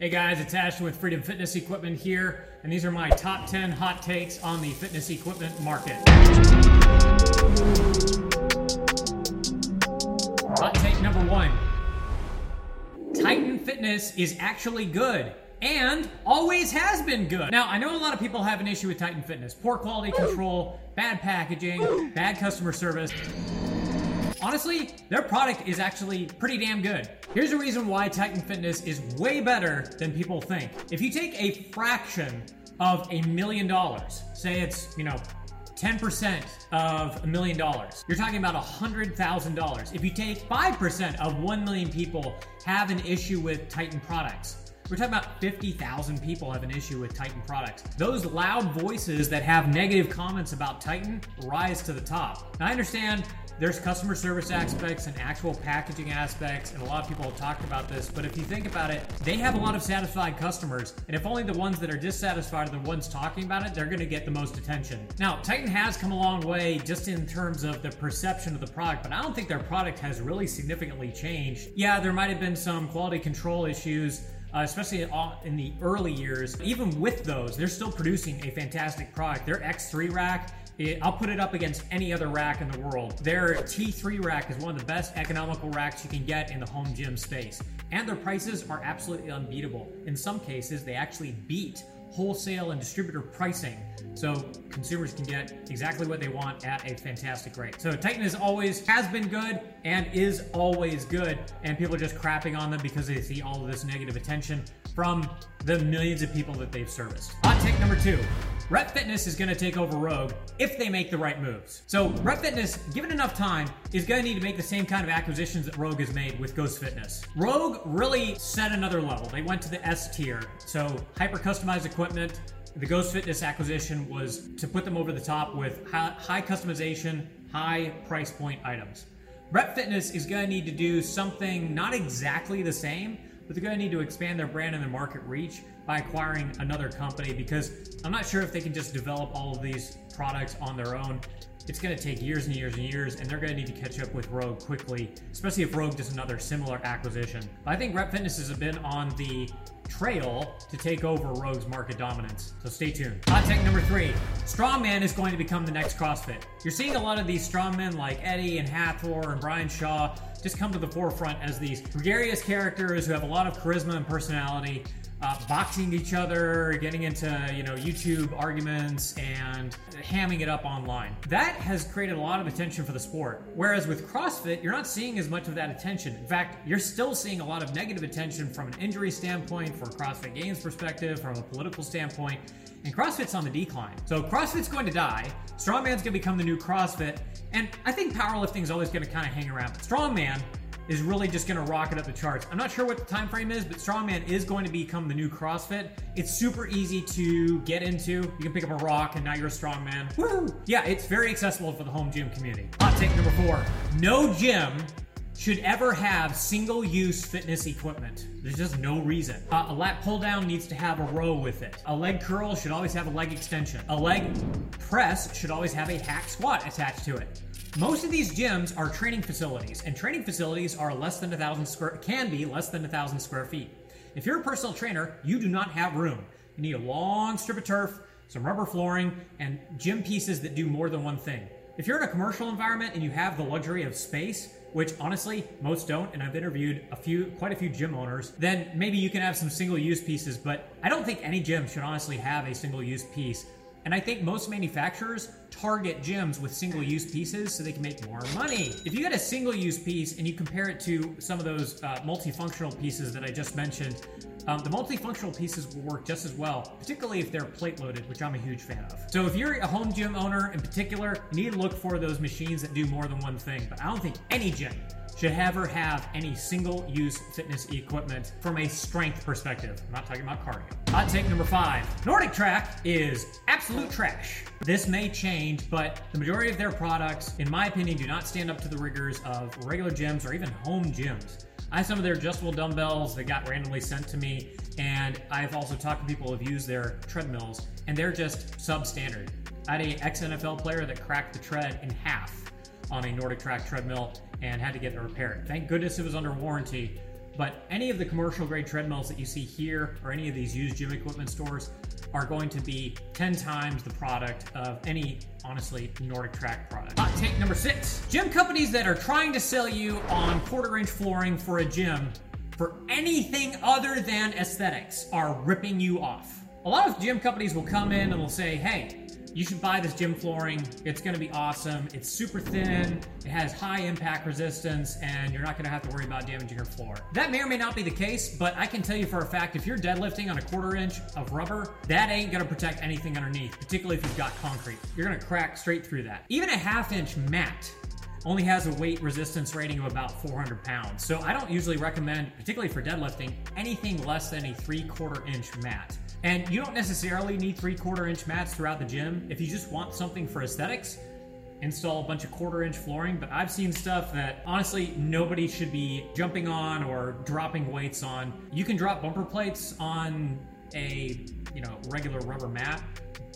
Hey guys, it's Ashton with Freedom Fitness Equipment here, and these are my top 10 hot takes on the fitness equipment market. Hot take number one Titan Fitness is actually good. And always has been good. Now, I know a lot of people have an issue with Titan Fitness. Poor quality control, bad packaging, bad customer service. Honestly, their product is actually pretty damn good. Here's a reason why Titan Fitness is way better than people think. If you take a fraction of a million dollars, say it's, you know, 10% of a million dollars, you're talking about $100,000. If you take 5% of 1 million people have an issue with Titan products, we're talking about 50,000 people have an issue with Titan products. Those loud voices that have negative comments about Titan rise to the top. Now, I understand there's customer service aspects and actual packaging aspects, and a lot of people have talked about this, but if you think about it, they have a lot of satisfied customers, and if only the ones that are dissatisfied are the ones talking about it, they're gonna get the most attention. Now, Titan has come a long way just in terms of the perception of the product, but I don't think their product has really significantly changed. Yeah, there might have been some quality control issues uh, especially in the early years. Even with those, they're still producing a fantastic product. Their X3 rack it, I'll put it up against any other rack in the world. Their T3 rack is one of the best economical racks you can get in the home gym space. And their prices are absolutely unbeatable. In some cases, they actually beat wholesale and distributor pricing so consumers can get exactly what they want at a fantastic rate. So Titan is always has been good and is always good, and people are just crapping on them because they see all of this negative attention from the millions of people that they've serviced. Hot take number two. Rep Fitness is going to take over Rogue if they make the right moves. So, Rep Fitness, given enough time, is going to need to make the same kind of acquisitions that Rogue has made with Ghost Fitness. Rogue really set another level. They went to the S tier. So, hyper customized equipment, the Ghost Fitness acquisition was to put them over the top with high, customization, high price point items. Rep Fitness is going to need to do something not exactly the same, but they're going to need to expand their brand and their market reach by acquiring another company because I'm not sure if they can just develop all of these products on their own. It's going to take years and years and years, and they're going to need to catch up with Rogue quickly, especially if Rogue does another similar acquisition. But I think Rep Fitness has been on the trail to take over Rogue's market dominance. So stay tuned. Hot take number three Strongman is going to become the next CrossFit. You're seeing a lot of these strongmen like Eddie and Hafthor and Brian Shaw just come to the forefront as these gregarious characters who have a lot of charisma and personality uh, boxing each other, getting into you know YouTube arguments, and hamming it up online. That has created a lot of attention for the sport. Whereas with CrossFit, you're not seeing as much of that attention. In fact, you're still seeing a lot of negative attention from an injury standpoint, from a CrossFit Games perspective, from a political standpoint. And CrossFit's on the decline. So CrossFit's going to die. Strongman's going to become the new CrossFit. And I think powerlifting's always going to kind of hang around. But Strongman is really just going to rocket up the charts. I'm not sure what the time frame is, but Strongman is going to become the new CrossFit. It's super easy to get into. You can pick up a rock and now you're a strongman. Woo! Yeah, it's very accessible for the home gym community. Hot take number four: No gym should ever have single-use fitness equipment. There's just no reason. Uh, a lat pull down needs to have a row with it. A leg curl should always have a leg extension. A leg press should always have a hack squat attached to it. Most of these gyms are training facilities, and training facilities are less than a thousand square can be less than a thousand square feet. If you're a personal trainer, you do not have room. You need a long strip of turf, some rubber flooring, and gym pieces that do more than one thing. If you're in a commercial environment and you have the luxury of space, which honestly most don't, and I've interviewed a few, quite a few gym owners, then maybe you can have some single-use pieces. But I don't think any gym should honestly have a single-use piece and I think most manufacturers target gyms with single use pieces so they can make more money. If you get a single use piece and you compare it to some of those uh, multifunctional pieces that I just mentioned, um, the multifunctional pieces will work just as well, particularly if they're plate loaded, which I'm a huge fan of. So if you're a home gym owner in particular, you need to look for those machines that do more than one thing. But I don't think any gym should ever have any single use fitness equipment from a strength perspective. I'm not talking about cardio. Hot take number five NordicTrack is absolute trash. This may change, but the majority of their products, in my opinion, do not stand up to the rigors of regular gyms or even home gyms. I have some of their adjustable dumbbells that got randomly sent to me, and I've also talked to people who have used their treadmills, and they're just substandard. I had a ex NFL player that cracked the tread in half on a NordicTrack treadmill and had to get it repaired. Thank goodness it was under warranty, but any of the commercial grade treadmills that you see here or any of these used gym equipment stores are going to be 10 times the product of any, honestly, NordicTrack product. Hot take number six gym companies that are trying to sell you on quarter inch flooring for a gym for anything other than aesthetics are ripping you off. A lot of gym companies will come in and will say, hey, you should buy this gym flooring. It's to be awesome. It's super thin, it has high impact resistance, and you're not to have to worry about damaging your floor. That may or may not be the case, but I can tell you for a fact if you're deadlifting on a quarter inch of rubber, that ain't to protect anything underneath, particularly if you've got concrete. You're to crack straight through that. Even a half inch mat only has a weight resistance rating of about 400 pounds. So I don't usually recommend, particularly for deadlifting, anything less than a three quarter inch mat. And you don't necessarily need three quarter inch mats throughout the gym. If you just want something for aesthetics, install a bunch of quarter inch flooring. But I've seen stuff that honestly nobody should be jumping on or dropping weights on. You can drop bumper plates on a you know regular rubber mat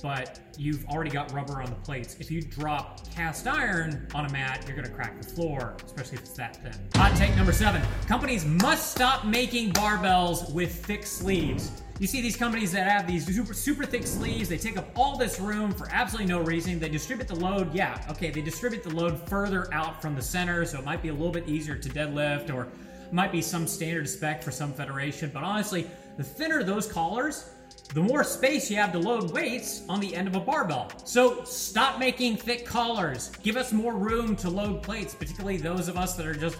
but you've already got rubber on the plates. If you drop cast iron on a mat, you're gonna crack the floor, especially if it's that thin. Hot take number seven companies must stop making barbells with thick sleeves. You see these companies that have these super, super thick sleeves, they take up all this room for absolutely no reason. They distribute the load, yeah, okay, they distribute the load further out from the center, so it might be a little bit easier to deadlift or might be some standard spec for some federation, but honestly, the thinner those collars, the more space you have to load weights on the end of a barbell. So stop making thick collars. Give us more room to load plates, particularly those of us that are just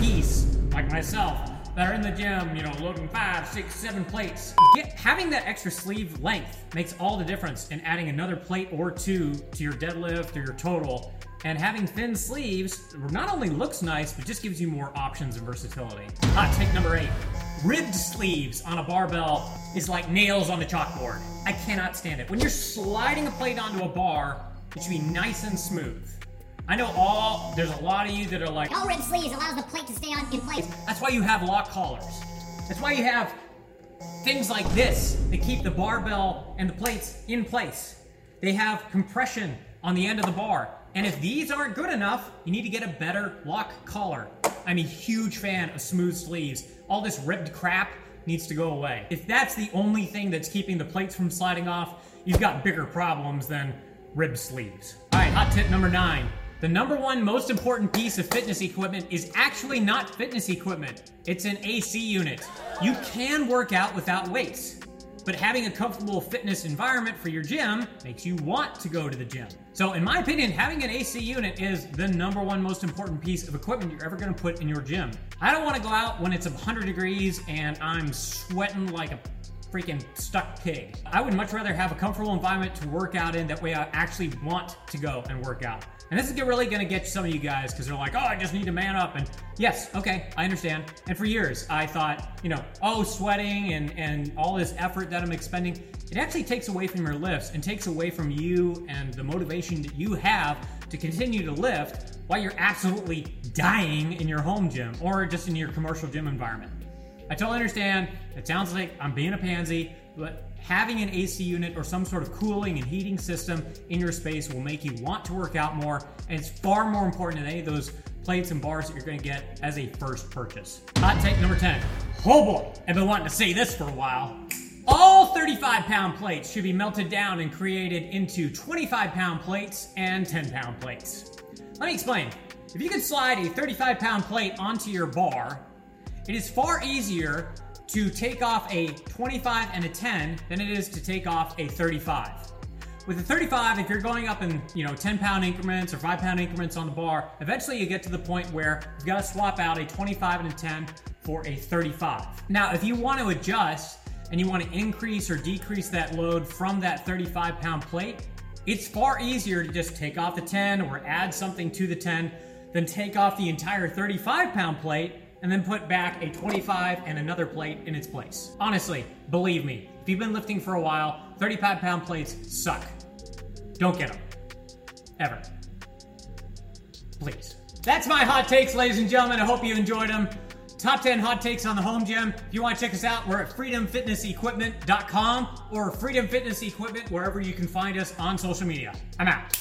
piece, like myself that are in the gym, you know, loading five, six, seven plates. Get, having that extra sleeve length makes all the difference in adding another plate or two to your deadlift or your total. And having thin sleeves not only looks nice, but just gives you more options and versatility. Hot take number eight. Ribbed sleeves on a barbell is like nails on a chalkboard. I cannot stand it. When you're sliding a plate onto a bar, it should be nice and smooth. I know all, there's a lot of you that are like, No ribbed sleeves allows the plate to stay on in place. That's why you have lock collars. That's why you have things like this that keep the barbell and the plates in place. They have compression on the end of the bar. And if these aren't good enough, you need to get a better lock collar. I'm a huge fan of smooth sleeves. All this ribbed crap needs to go away. If that's the only thing that's keeping the plates from sliding off, you've got bigger problems than ribbed sleeves. All right, hot tip number nine. The number one most important piece of fitness equipment is actually not fitness equipment. It's an AC unit. You can work out without weights, but having a comfortable fitness environment for your gym makes you want to go to the gym. So, in my opinion, having an AC unit is the number one most important piece of equipment you're ever gonna put in your gym. I don't wanna go out when it's 100 degrees and I'm sweating like a freaking stuck pig. I would much rather have a comfortable environment to work out in. That way, I actually want to go and work out. And this is really going to get some of you guys because they're like, oh, I just need to man up. And yes, okay, I understand. And for years, I thought, you know, oh, sweating and, and all this effort that I'm expending, it actually takes away from your lifts and takes away from you and the motivation that you have to continue to lift while you're absolutely dying in your home gym or just in your commercial gym environment. I totally understand. It sounds like I'm being a pansy, having an AC unit or some sort of cooling and heating system in your space will make you want to work out more, and it's far more important than any of those plates and bars that you're to get as a first purchase. Hot take number 10. Oh boy, I've been wanting to say this for a while. All 35 pound plates should be melted down and created into 25 pound plates and 10 pound plates. Let me explain. If you could slide a 35 pound plate onto your bar, it is far easier to take off a 25 and a 10 than it is to take off a 35. With a 35, if you're going up in you know 10 pound increments or 5 pound increments on the bar, eventually you get to the point where you've got to swap out a 25 and a 10 for a 35. Now, if you want to adjust and you want to increase or decrease that load from that 35 pound plate, it's far easier to just take off the 10 or add something to the 10 than take off the entire 35 pound plate and then put back a 25 and another plate in its place. Honestly, believe me, if you've been lifting for a while, 35 pound plates suck. Don't get them. Ever. Please. That's my hot takes, ladies and gentlemen. I hope you enjoyed them. Top 10 hot takes on the home gym. If you want to check us out, we're at freedomfitnessequipment.com or Freedom Fitness Equipment, wherever you can find us on social media. I'm out.